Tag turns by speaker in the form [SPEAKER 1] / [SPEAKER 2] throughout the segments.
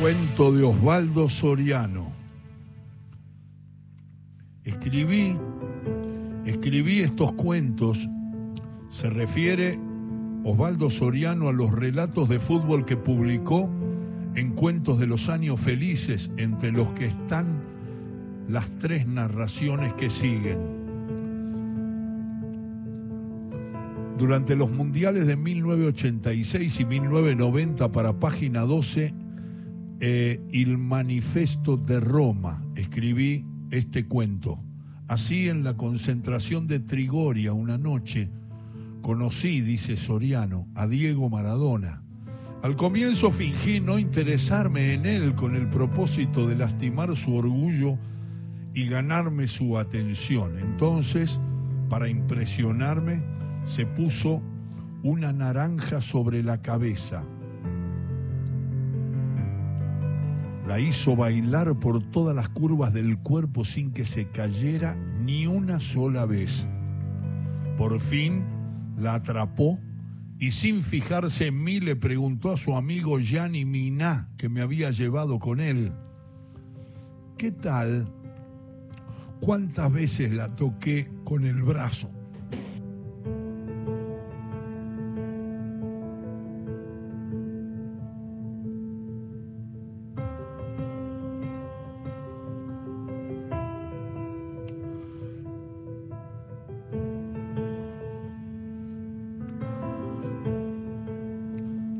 [SPEAKER 1] Cuento de Osvaldo Soriano. Escribí, escribí estos cuentos. Se refiere Osvaldo Soriano a los relatos de fútbol que publicó en Cuentos de los Años Felices, entre los que están las tres narraciones que siguen. Durante los mundiales de 1986 y 1990 para página 12, eh, El Manifesto de Roma, escribí este cuento. Así en la concentración de Trigoria una noche, conocí, dice Soriano, a Diego Maradona. Al comienzo fingí no interesarme en él con el propósito de lastimar su orgullo y ganarme su atención. Entonces, para impresionarme, se puso una naranja sobre la cabeza. La hizo bailar por todas las curvas del cuerpo sin que se cayera ni una sola vez. Por fin la atrapó y sin fijarse en mí le preguntó a su amigo Gianni Miná, que me había llevado con él, ¿qué tal? ¿Cuántas veces la toqué con el brazo?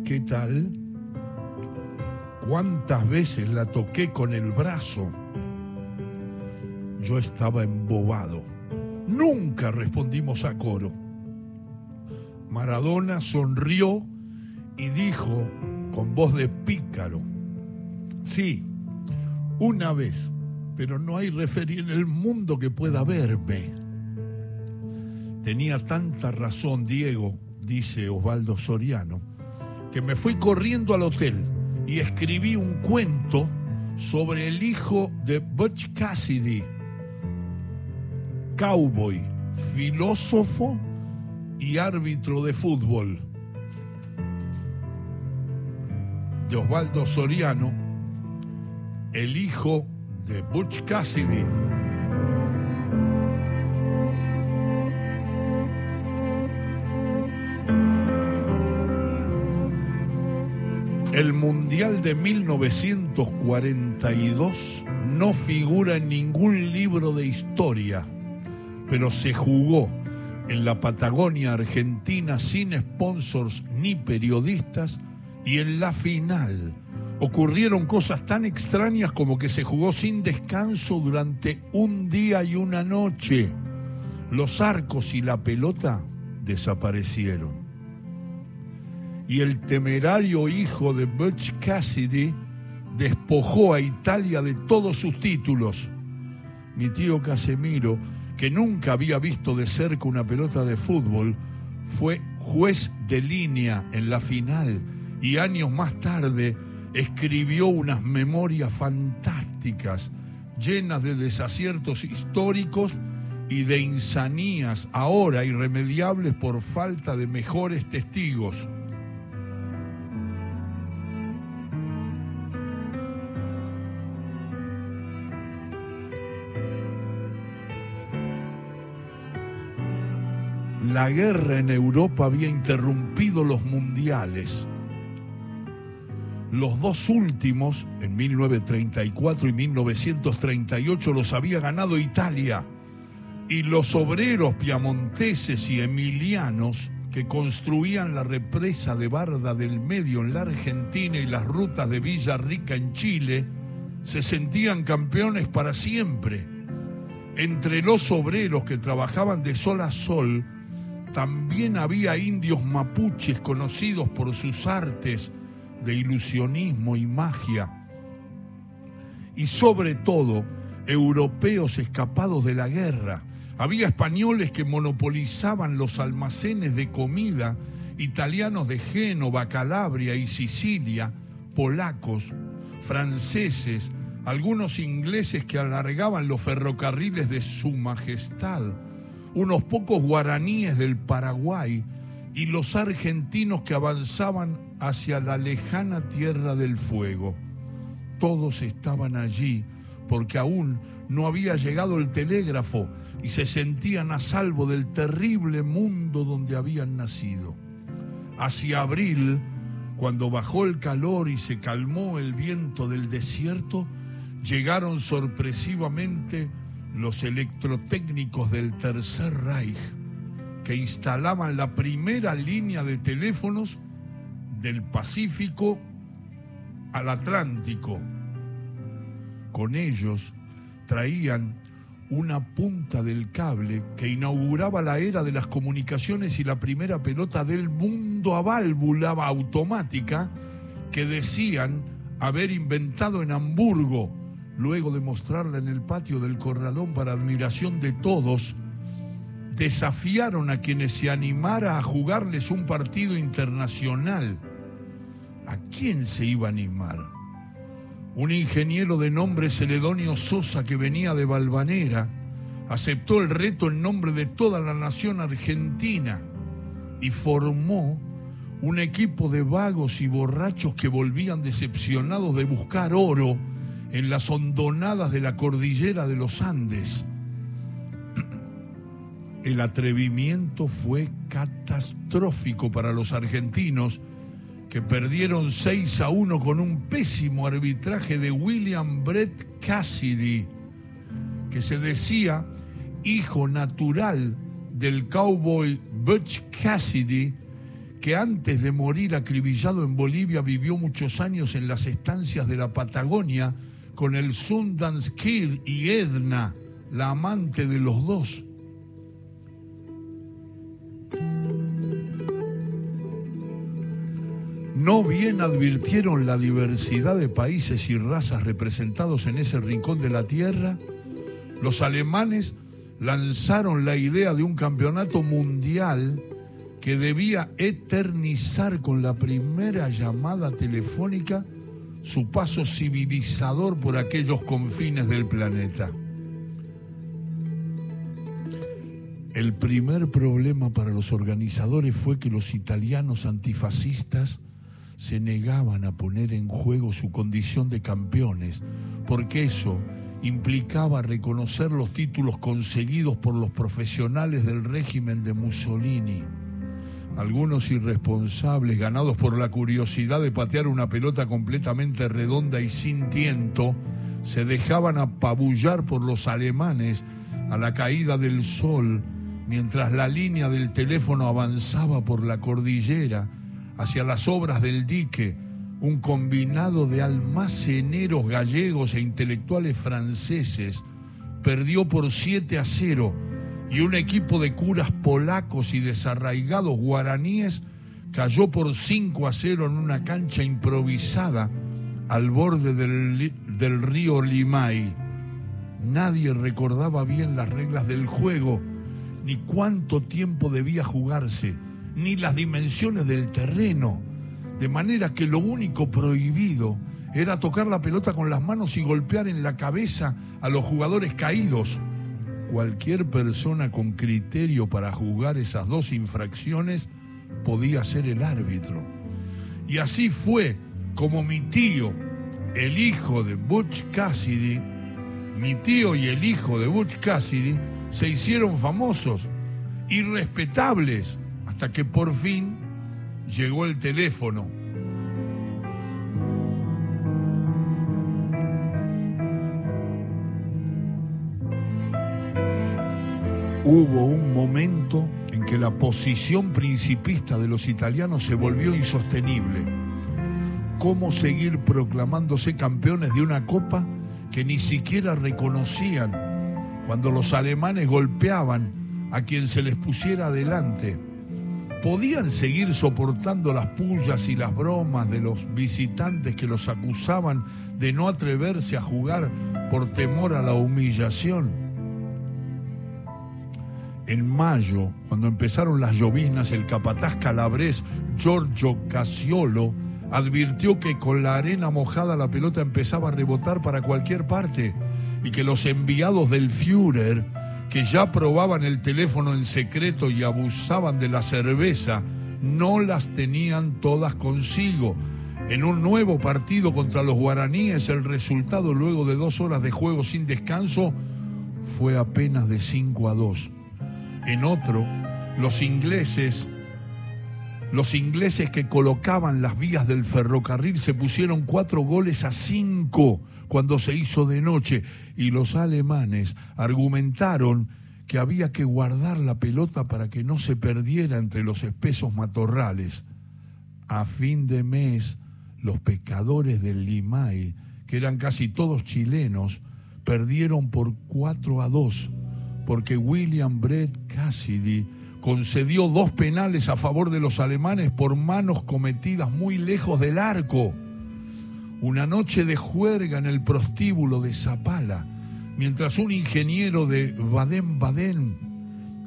[SPEAKER 1] ¿Qué tal? ¿Cuántas veces la toqué con el brazo? Yo estaba embobado. Nunca respondimos a coro. Maradona sonrió y dijo con voz de pícaro, sí, una vez, pero no hay referí en el mundo que pueda verme. Tenía tanta razón Diego, dice Osvaldo Soriano, que me fui corriendo al hotel y escribí un cuento sobre el hijo de Butch Cassidy, cowboy, filósofo y árbitro de fútbol. De Osvaldo Soriano, el hijo de Butch Cassidy. El Mundial de 1942 no figura en ningún libro de historia, pero se jugó en la Patagonia Argentina sin sponsors ni periodistas y en la final ocurrieron cosas tan extrañas como que se jugó sin descanso durante un día y una noche. Los arcos y la pelota desaparecieron y el temerario hijo de Butch Cassidy despojó a Italia de todos sus títulos. Mi tío Casemiro, que nunca había visto de cerca una pelota de fútbol, fue juez de línea en la final y años más tarde escribió unas memorias fantásticas, llenas de desaciertos históricos y de insanías ahora irremediables por falta de mejores testigos. La guerra en Europa había interrumpido los mundiales. Los dos últimos, en 1934 y 1938, los había ganado Italia. Y los obreros piamonteses y emilianos que construían la represa de Barda del Medio en la Argentina y las rutas de Villa Rica en Chile, se sentían campeones para siempre. Entre los obreros que trabajaban de sol a sol, también había indios mapuches conocidos por sus artes de ilusionismo y magia. Y sobre todo, europeos escapados de la guerra. Había españoles que monopolizaban los almacenes de comida, italianos de Génova, Calabria y Sicilia, polacos, franceses, algunos ingleses que alargaban los ferrocarriles de su majestad unos pocos guaraníes del Paraguay y los argentinos que avanzaban hacia la lejana tierra del fuego. Todos estaban allí porque aún no había llegado el telégrafo y se sentían a salvo del terrible mundo donde habían nacido. Hacia abril, cuando bajó el calor y se calmó el viento del desierto, llegaron sorpresivamente los electrotécnicos del Tercer Reich, que instalaban la primera línea de teléfonos del Pacífico al Atlántico. Con ellos traían una punta del cable que inauguraba la era de las comunicaciones y la primera pelota del mundo a válvula automática que decían haber inventado en Hamburgo, luego de mostrarla en el patio del corralón para admiración de todos, desafiaron a quienes se animara a jugarles un partido internacional. ¿A quién se iba a animar? un ingeniero de nombre Celedonio Sosa que venía de Valvanera, aceptó el reto en nombre de toda la nación argentina y formó un equipo de vagos y borrachos que volvían decepcionados de buscar oro en las hondonadas de la cordillera de los Andes. El atrevimiento fue catastrófico para los argentinos que perdieron 6 a 1 con un pésimo arbitraje de William Brett Cassidy, que se decía hijo natural del cowboy Butch Cassidy, que antes de morir acribillado en Bolivia vivió muchos años en las estancias de la Patagonia con el Sundance Kid y Edna, la amante de los dos. no bien advirtieron la diversidad de países y razas representados en ese rincón de la tierra, los alemanes lanzaron la idea de un campeonato mundial que debía eternizar con la primera llamada telefónica su paso civilizador por aquellos confines del planeta. El primer problema para los organizadores fue que los italianos antifascistas se negaban a poner en juego su condición de campeones, porque eso implicaba reconocer los títulos conseguidos por los profesionales del régimen de Mussolini. Algunos irresponsables, ganados por la curiosidad de patear una pelota completamente redonda y sin tiento, se dejaban apabullar por los alemanes a la caída del sol mientras la línea del teléfono avanzaba por la cordillera hacia las obras del dique, un combinado de almaceneros gallegos e intelectuales franceses perdió por 7 a 0 y un equipo de curas polacos y desarraigados guaraníes cayó por 5 a 0 en una cancha improvisada al borde del, del río Limay. Nadie recordaba bien las reglas del juego ni cuánto tiempo debía jugarse ni las dimensiones del terreno, de manera que lo único prohibido era tocar la pelota con las manos y golpear en la cabeza a los jugadores caídos. Cualquier persona con criterio para jugar esas dos infracciones podía ser el árbitro. Y así fue como mi tío, el hijo de Butch Cassidy, mi tío y el hijo de Butch Cassidy se hicieron famosos y respetables hasta que por fin llegó el teléfono. Hubo un momento en que la posición principista de los italianos se volvió insostenible. ¿Cómo seguir proclamándose campeones de una copa que ni siquiera reconocían cuando los alemanes golpeaban a quien se les pusiera adelante? podían seguir soportando las pullas y las bromas de los visitantes que los acusaban de no atreverse a jugar por temor a la humillación. En mayo, cuando empezaron las lloviznas, el capataz calabrés Giorgio Casiolo advirtió que con la arena mojada la pelota empezaba a rebotar para cualquier parte y que los enviados del Führer que ya probaban el teléfono en secreto y abusaban de la cerveza, no las tenían todas consigo. En un nuevo partido contra los guaraníes, el resultado luego de dos horas de juego sin descanso fue apenas de 5 a 2. En otro, los ingleses, los ingleses que colocaban las vías del ferrocarril se pusieron cuatro goles a cinco cuando se hizo de noche y los alemanes argumentaron que había que guardar la pelota para que no se perdiera entre los espesos matorrales. A fin de mes, los pescadores del Limay, que eran casi todos chilenos, perdieron por 4 a 2 porque William Brett Cassidy concedió dos penales a favor de los alemanes por manos cometidas muy lejos del arco. Una noche de juerga en el prostíbulo de Zapala, mientras un ingeniero de Baden-Baden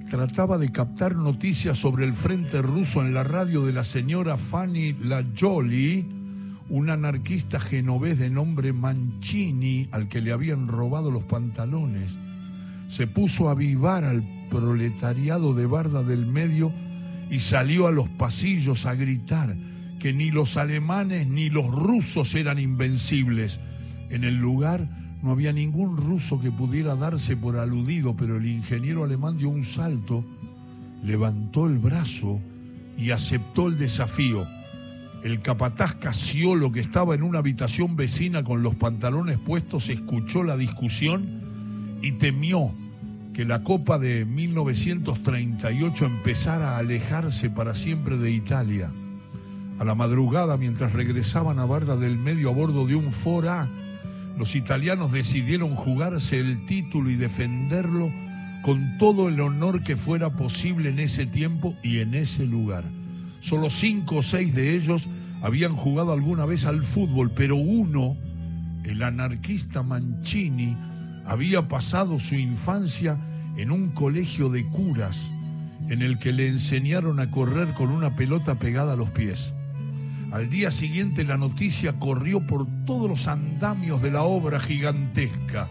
[SPEAKER 1] trataba de captar noticias sobre el frente ruso en la radio de la señora Fanny La Jolie, un anarquista genovés de nombre Mancini, al que le habían robado los pantalones, se puso a avivar al proletariado de Barda del Medio y salió a los pasillos a gritar que ni los alemanes ni los rusos eran invencibles. En el lugar no había ningún ruso que pudiera darse por aludido, pero el ingeniero alemán dio un salto, levantó el brazo y aceptó el desafío. El capataz Casiolo, que estaba en una habitación vecina con los pantalones puestos, escuchó la discusión y temió que la Copa de 1938 empezara a alejarse para siempre de Italia. A la madrugada, mientras regresaban a Barda del Medio a bordo de un Fora, los italianos decidieron jugarse el título y defenderlo con todo el honor que fuera posible en ese tiempo y en ese lugar. Solo cinco o seis de ellos habían jugado alguna vez al fútbol, pero uno, el anarquista Mancini, había pasado su infancia en un colegio de curas en el que le enseñaron a correr con una pelota pegada a los pies. Al día siguiente la noticia corrió por todos los andamios de la obra gigantesca.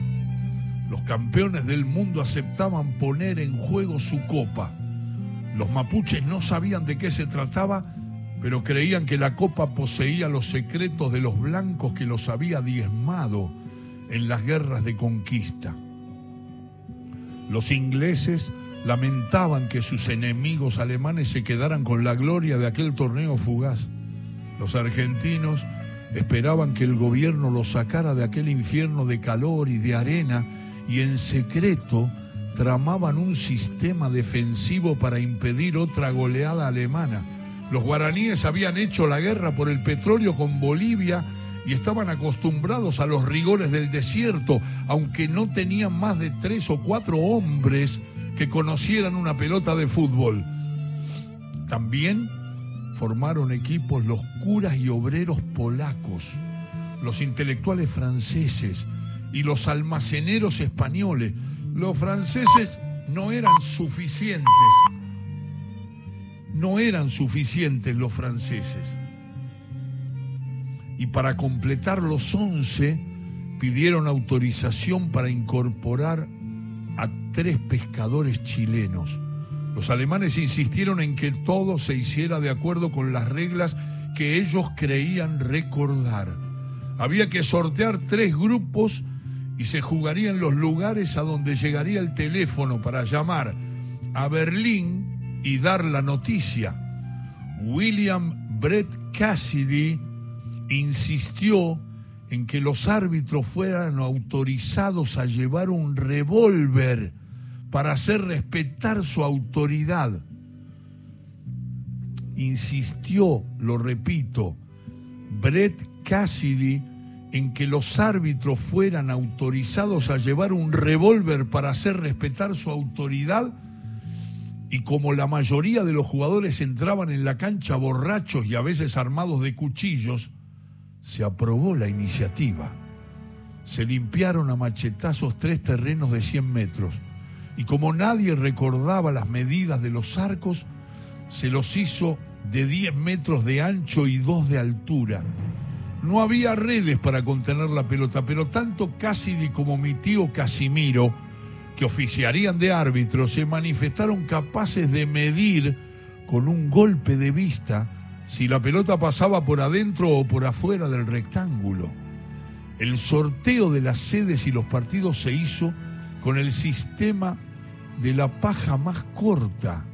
[SPEAKER 1] Los campeones del mundo aceptaban poner en juego su copa. Los mapuches no sabían de qué se trataba, pero creían que la copa poseía los secretos de los blancos que los había diezmado en las guerras de conquista. Los ingleses lamentaban que sus enemigos alemanes se quedaran con la gloria de aquel torneo fugaz. Los argentinos esperaban que el gobierno los sacara de aquel infierno de calor y de arena y en secreto tramaban un sistema defensivo para impedir otra goleada alemana. Los guaraníes habían hecho la guerra por el petróleo con Bolivia y estaban acostumbrados a los rigores del desierto, aunque no tenían más de tres o cuatro hombres que conocieran una pelota de fútbol. También formaron equipos los curas y obreros polacos, los intelectuales franceses y los almaceneros españoles, los franceses no eran suficientes. No eran suficientes los franceses. Y para completar los once, pidieron autorización para incorporar a tres pescadores chilenos. Los alemanes insistieron en que todo se hiciera de acuerdo con las reglas que ellos creían recordar. Había que sortear tres grupos y se jugarían los lugares a donde llegaría el teléfono para llamar a Berlín y dar la noticia. William Brett Cassidy insistió en que los árbitros fueran autorizados a llevar un revólver para hacer respetar su autoridad. Insistió, lo repito, Brett Cassidy en que los árbitros fueran autorizados a llevar un revólver para hacer respetar su autoridad y como la mayoría de los jugadores entraban en la cancha borrachos y a veces armados de cuchillos, se aprobó la iniciativa. Se limpiaron a machetazos tres terrenos de 100 metros y como nadie recordaba las medidas de los arcos, se los hizo de 10 metros de ancho y 2 de altura no había redes para contener la pelota, pero tanto Cassidy como mi tío Casimiro, que oficiarían de árbitro, se manifestaron capaces de medir con un golpe de vista si la pelota pasaba por adentro o por afuera del rectángulo. El sorteo de las sedes y los partidos se hizo con el sistema de la paja más corta.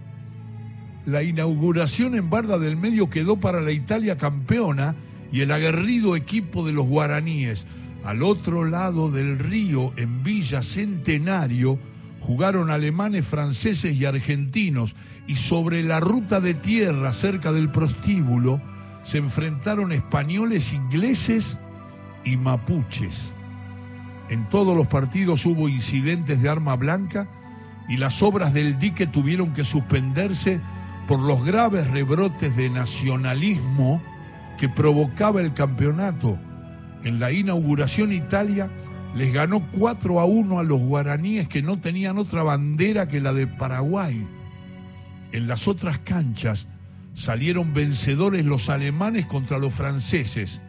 [SPEAKER 1] La inauguración en Barda del Medio quedó para la Italia campeona y el aguerrido equipo de los guaraníes. Al otro lado del río, en Villa Centenario, jugaron alemanes, franceses y argentinos y sobre la ruta de tierra cerca del prostíbulo se enfrentaron españoles, ingleses y mapuches. En todos los partidos hubo incidentes de arma blanca y las obras del dique tuvieron que suspenderse por los graves rebrotes de nacionalismo que provocaba el campeonato. En la inauguración Italia les ganó 4 a 1 a los guaraníes que no tenían otra bandera que la de Paraguay. En las otras canchas salieron vencedores los alemanes contra los franceses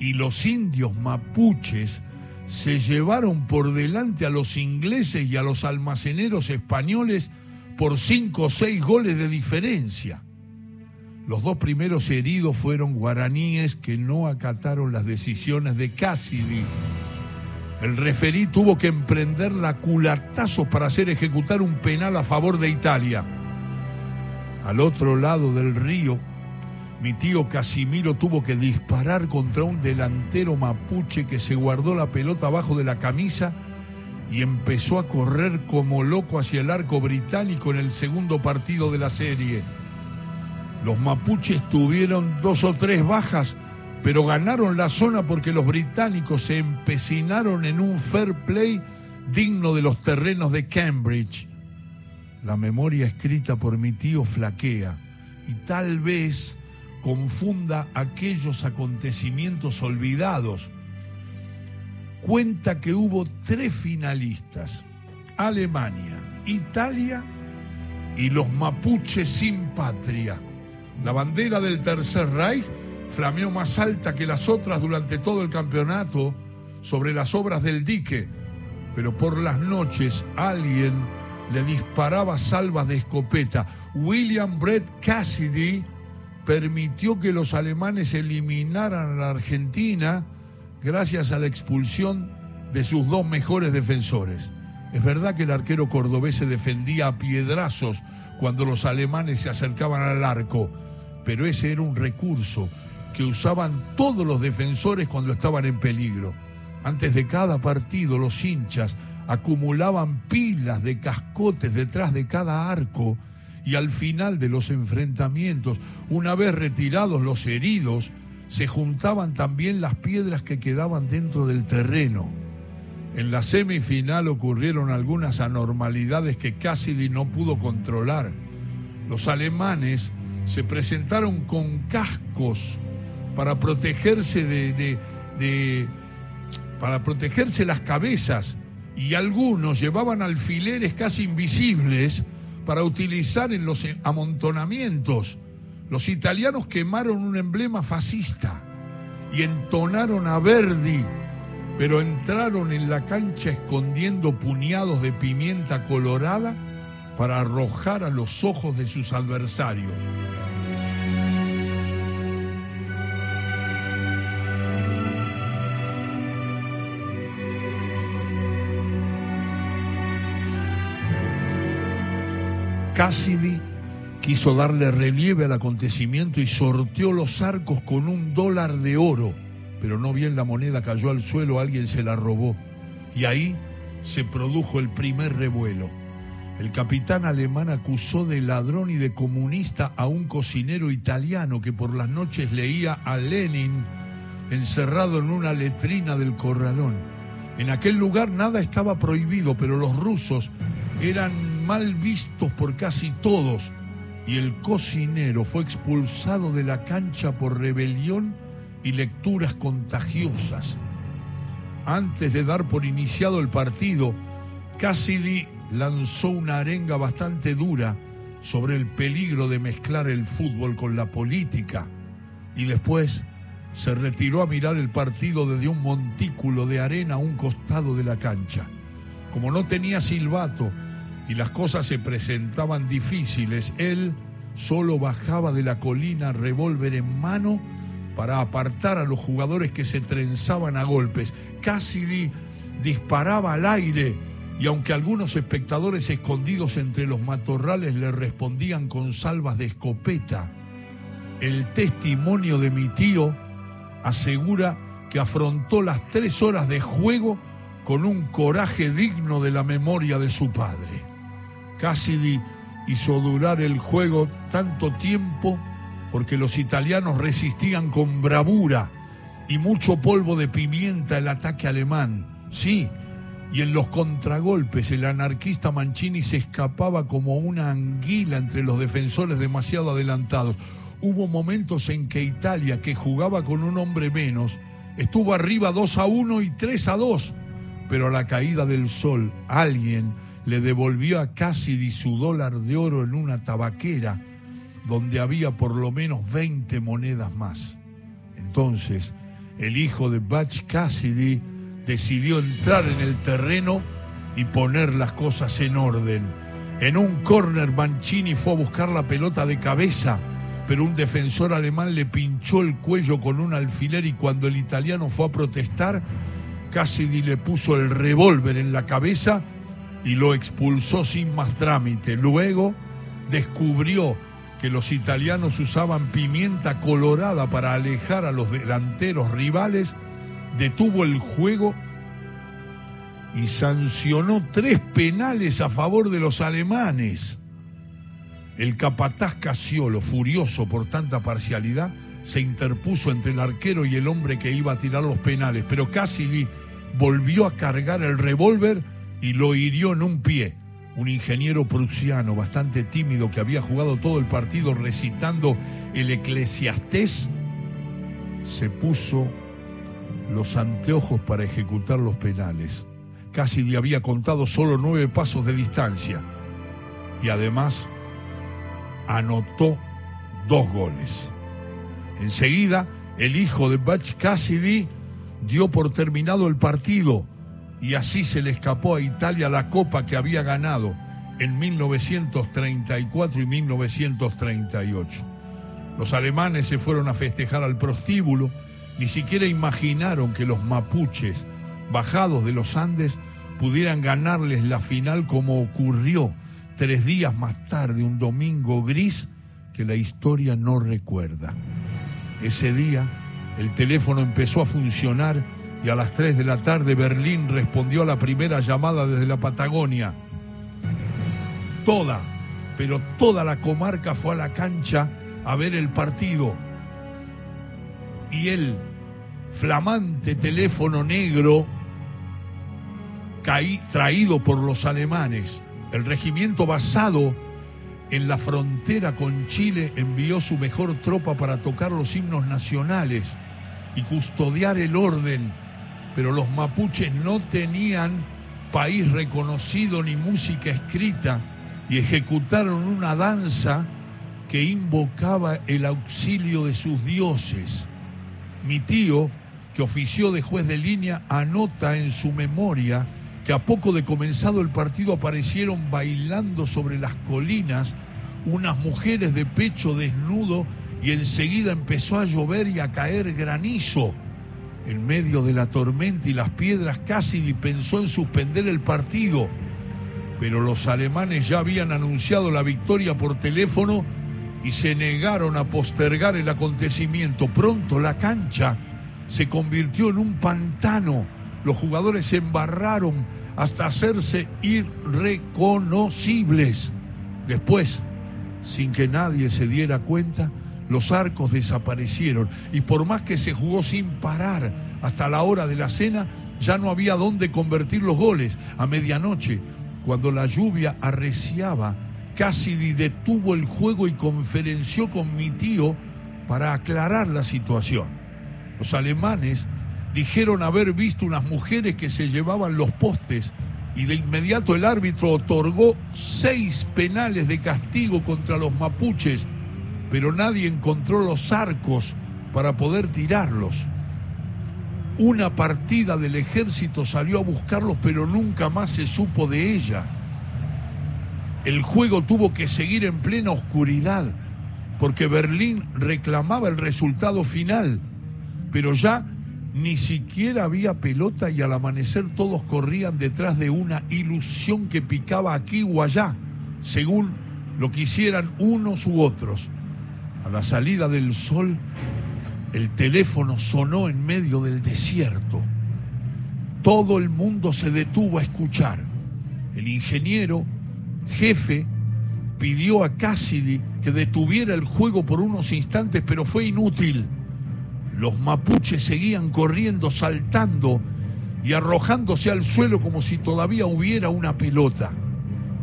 [SPEAKER 1] y los indios mapuches se llevaron por delante a los ingleses y a los almaceneros españoles por cinco o seis goles de diferencia. Los dos primeros heridos fueron guaraníes que no acataron las decisiones de Cassidy. El referí tuvo que emprender la culatazo para hacer ejecutar un penal a favor de Italia. Al otro lado del río, mi tío Casimiro tuvo que disparar contra un delantero mapuche que se guardó la pelota abajo de la camisa y empezó a correr como loco hacia el arco británico en el segundo partido de la serie. Los mapuches tuvieron dos o tres bajas, pero ganaron la zona porque los británicos se empecinaron en un fair play digno de los terrenos de Cambridge. La memoria escrita por mi tío flaquea y tal vez confunda aquellos acontecimientos olvidados. Cuenta que hubo tres finalistas, Alemania, Italia y los mapuches sin patria. La bandera del Tercer Reich flameó más alta que las otras durante todo el campeonato sobre las obras del dique, pero por las noches alguien le disparaba salvas de escopeta. William Brett Cassidy permitió que los alemanes eliminaran a la Argentina gracias a la expulsión de sus dos mejores defensores. Es verdad que el arquero cordobés se defendía a piedrazos cuando los alemanes se acercaban al arco, pero ese era un recurso que usaban todos los defensores cuando estaban en peligro. Antes de cada partido los hinchas acumulaban pilas de cascotes detrás de cada arco y al final de los enfrentamientos, una vez retirados los heridos, se juntaban también las piedras que quedaban dentro del terreno. En la semifinal ocurrieron algunas anormalidades que Cassidy no pudo controlar. Los alemanes se presentaron con cascos para protegerse de, de para protegerse las cabezas y algunos llevaban alfileres casi invisibles para utilizar en los amontonamientos. Los italianos quemaron un emblema fascista y entonaron a Verdi, pero entraron en la cancha escondiendo puñados de pimienta colorada para arrojar a los ojos de sus adversarios. Cassidy quiso darle relieve al acontecimiento y sorteó los arcos con un dólar de oro, pero no bien la moneda cayó al suelo, alguien se la robó. Y ahí se produjo el primer revuelo. El capitán alemán acusó de ladrón y de comunista a un cocinero italiano que por las noches leía a Lenin encerrado en una letrina del corralón. En aquel lugar nada estaba prohibido, pero los rusos eran mal vistos por casi todos y el cocinero fue expulsado de la cancha por rebelión y lecturas contagiosas. Antes de dar por iniciado el partido, Cassidy lanzó una arenga bastante dura sobre el peligro de mezclar el fútbol con la política y después se retiró a mirar el partido desde un montículo de arena a un costado de la cancha. Como no tenía silbato y las cosas se presentaban difíciles, él solo bajaba de la colina revólver en mano para apartar a los jugadores que se trenzaban a golpes. Cassidy disparaba al aire y aunque algunos espectadores escondidos entre los matorrales le respondían con salvas de escopeta, el testimonio de mi tío asegura que afrontó las tres horas de juego con un coraje digno de la memoria de su padre. Cassidy hizo durar el juego tanto tiempo porque los italianos resistían con bravura y mucho polvo de pimienta el ataque alemán. Sí, y en los contragolpes el anarquista Mancini se escapaba como una anguila entre los defensores demasiado adelantados. Hubo momentos en que Italia, que jugaba con un hombre menos, estuvo arriba 2 a 1 y 3 a 2, pero a la caída del sol alguien le devolvió a Cassidy su dólar de oro en una tabaquera donde había por lo menos 20 monedas más. Entonces, el hijo de Butch Cassidy decidió entrar en el terreno y poner las cosas en orden. En un corner Mancini fue a buscar la pelota de cabeza, pero un defensor alemán le pinchó el cuello con un alfiler y cuando el italiano fue a protestar, Cassidy le puso el revólver en la cabeza y lo expulsó sin más trámite. Luego descubrió que los italianos usaban pimienta colorada para alejar a los delanteros rivales, detuvo el juego y sancionó tres penales a favor de los alemanes. El capataz Casiolo, furioso por tanta parcialidad, se interpuso entre el arquero y el hombre que iba a tirar los penales, pero Cassidy volvió a cargar el revólver y lo hirió en un pie. Un ingeniero prusiano bastante tímido que había jugado todo el partido recitando el eclesiastés, se puso los anteojos para ejecutar los penales. Casi le había contado solo nueve pasos de distancia y además anotó dos goles. Enseguida, el hijo de Butch Cassidy dio por terminado el partido y así se le escapó a Italia la copa que había ganado en 1934 y 1938. Los alemanes se fueron a festejar al prostíbulo, ni siquiera imaginaron que los mapuches, bajados de los Andes, pudieran ganarles la final como ocurrió tres días más tarde, un domingo gris que la historia no recuerda. Ese día el teléfono empezó a funcionar y a las 3 de la tarde Berlín respondió a la primera llamada desde la Patagonia. Toda, pero toda la comarca fue a la cancha a ver el partido. Y el flamante teléfono negro caí, traído por los alemanes, el regimiento basado en la frontera con Chile envió su mejor tropa para tocar los himnos nacionales y custodiar el orden pero los mapuches no tenían país reconocido ni música escrita y ejecutaron una danza que invocaba el auxilio de sus dioses. Mi tío, que ofició de juez de línea, anota en su memoria que a poco de comenzado el partido aparecieron bailando sobre las colinas unas mujeres de pecho desnudo y enseguida empezó a llover y a caer granizo en medio de la tormenta y las piedras, casi pensó en suspender el partido, pero los alemanes ya habían anunciado la victoria por teléfono y se negaron a postergar el acontecimiento. Pronto la cancha se convirtió en un pantano. Los jugadores se embarraron hasta hacerse irreconocibles. Después, sin que nadie se diera cuenta, los arcos desaparecieron y por más que se jugó sin parar hasta la hora de la cena, ya no había dónde convertir los goles. A medianoche, cuando la lluvia arreciaba, Cassidy detuvo el juego y conferenció con mi tío para aclarar la situación. Los alemanes dijeron haber visto unas mujeres que se llevaban los postes y de inmediato el árbitro otorgó seis penales de castigo contra los mapuches pero nadie encontró los arcos para poder tirarlos. Una partida del ejército salió a buscarlos, pero nunca más se supo de ella. El juego tuvo que seguir en plena oscuridad porque Berlín reclamaba el resultado final, pero ya ni siquiera había pelota y al amanecer todos corrían detrás de una ilusión que picaba aquí o allá, según lo quisieran unos u otros. A la salida del sol, el teléfono sonó en medio del desierto. Todo el mundo se detuvo a escuchar. El ingeniero, jefe, pidió a Cassidy que detuviera el juego por unos instantes, pero fue inútil. Los mapuches seguían corriendo, saltando y arrojándose al suelo como si todavía hubiera una pelota.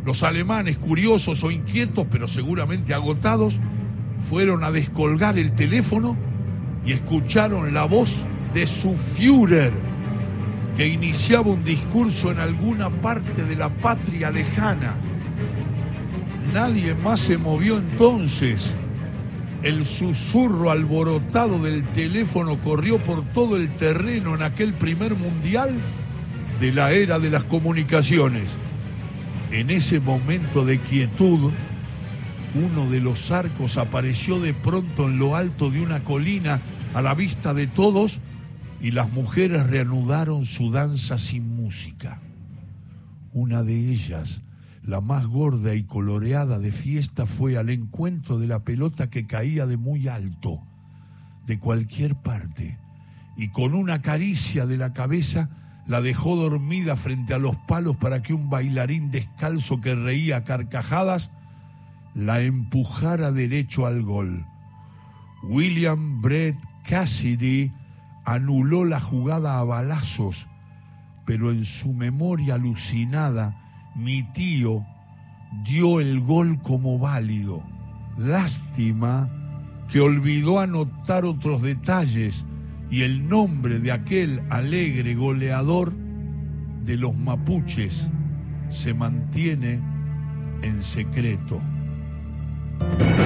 [SPEAKER 1] Los alemanes, curiosos o inquietos, pero seguramente agotados, fueron a descolgar el teléfono y escucharon la voz de su Führer, que iniciaba un discurso en alguna parte de la patria lejana. Nadie más se movió entonces. El susurro alborotado del teléfono corrió por todo el terreno en aquel primer mundial de la era de las comunicaciones. En ese momento de quietud, uno de los arcos apareció de pronto en lo alto de una colina a la vista de todos y las mujeres reanudaron su danza sin música. Una de ellas, la más gorda y coloreada de fiesta, fue al encuentro de la pelota que caía de muy alto, de cualquier parte, y con una caricia de la cabeza la dejó dormida frente a los palos para que un bailarín descalzo que reía carcajadas la empujara derecho al gol. William Brett Cassidy anuló la jugada a balazos, pero en su memoria alucinada, mi tío dio el gol como válido. Lástima que olvidó anotar otros detalles y el nombre de aquel alegre goleador de los mapuches se mantiene en secreto. Thank you.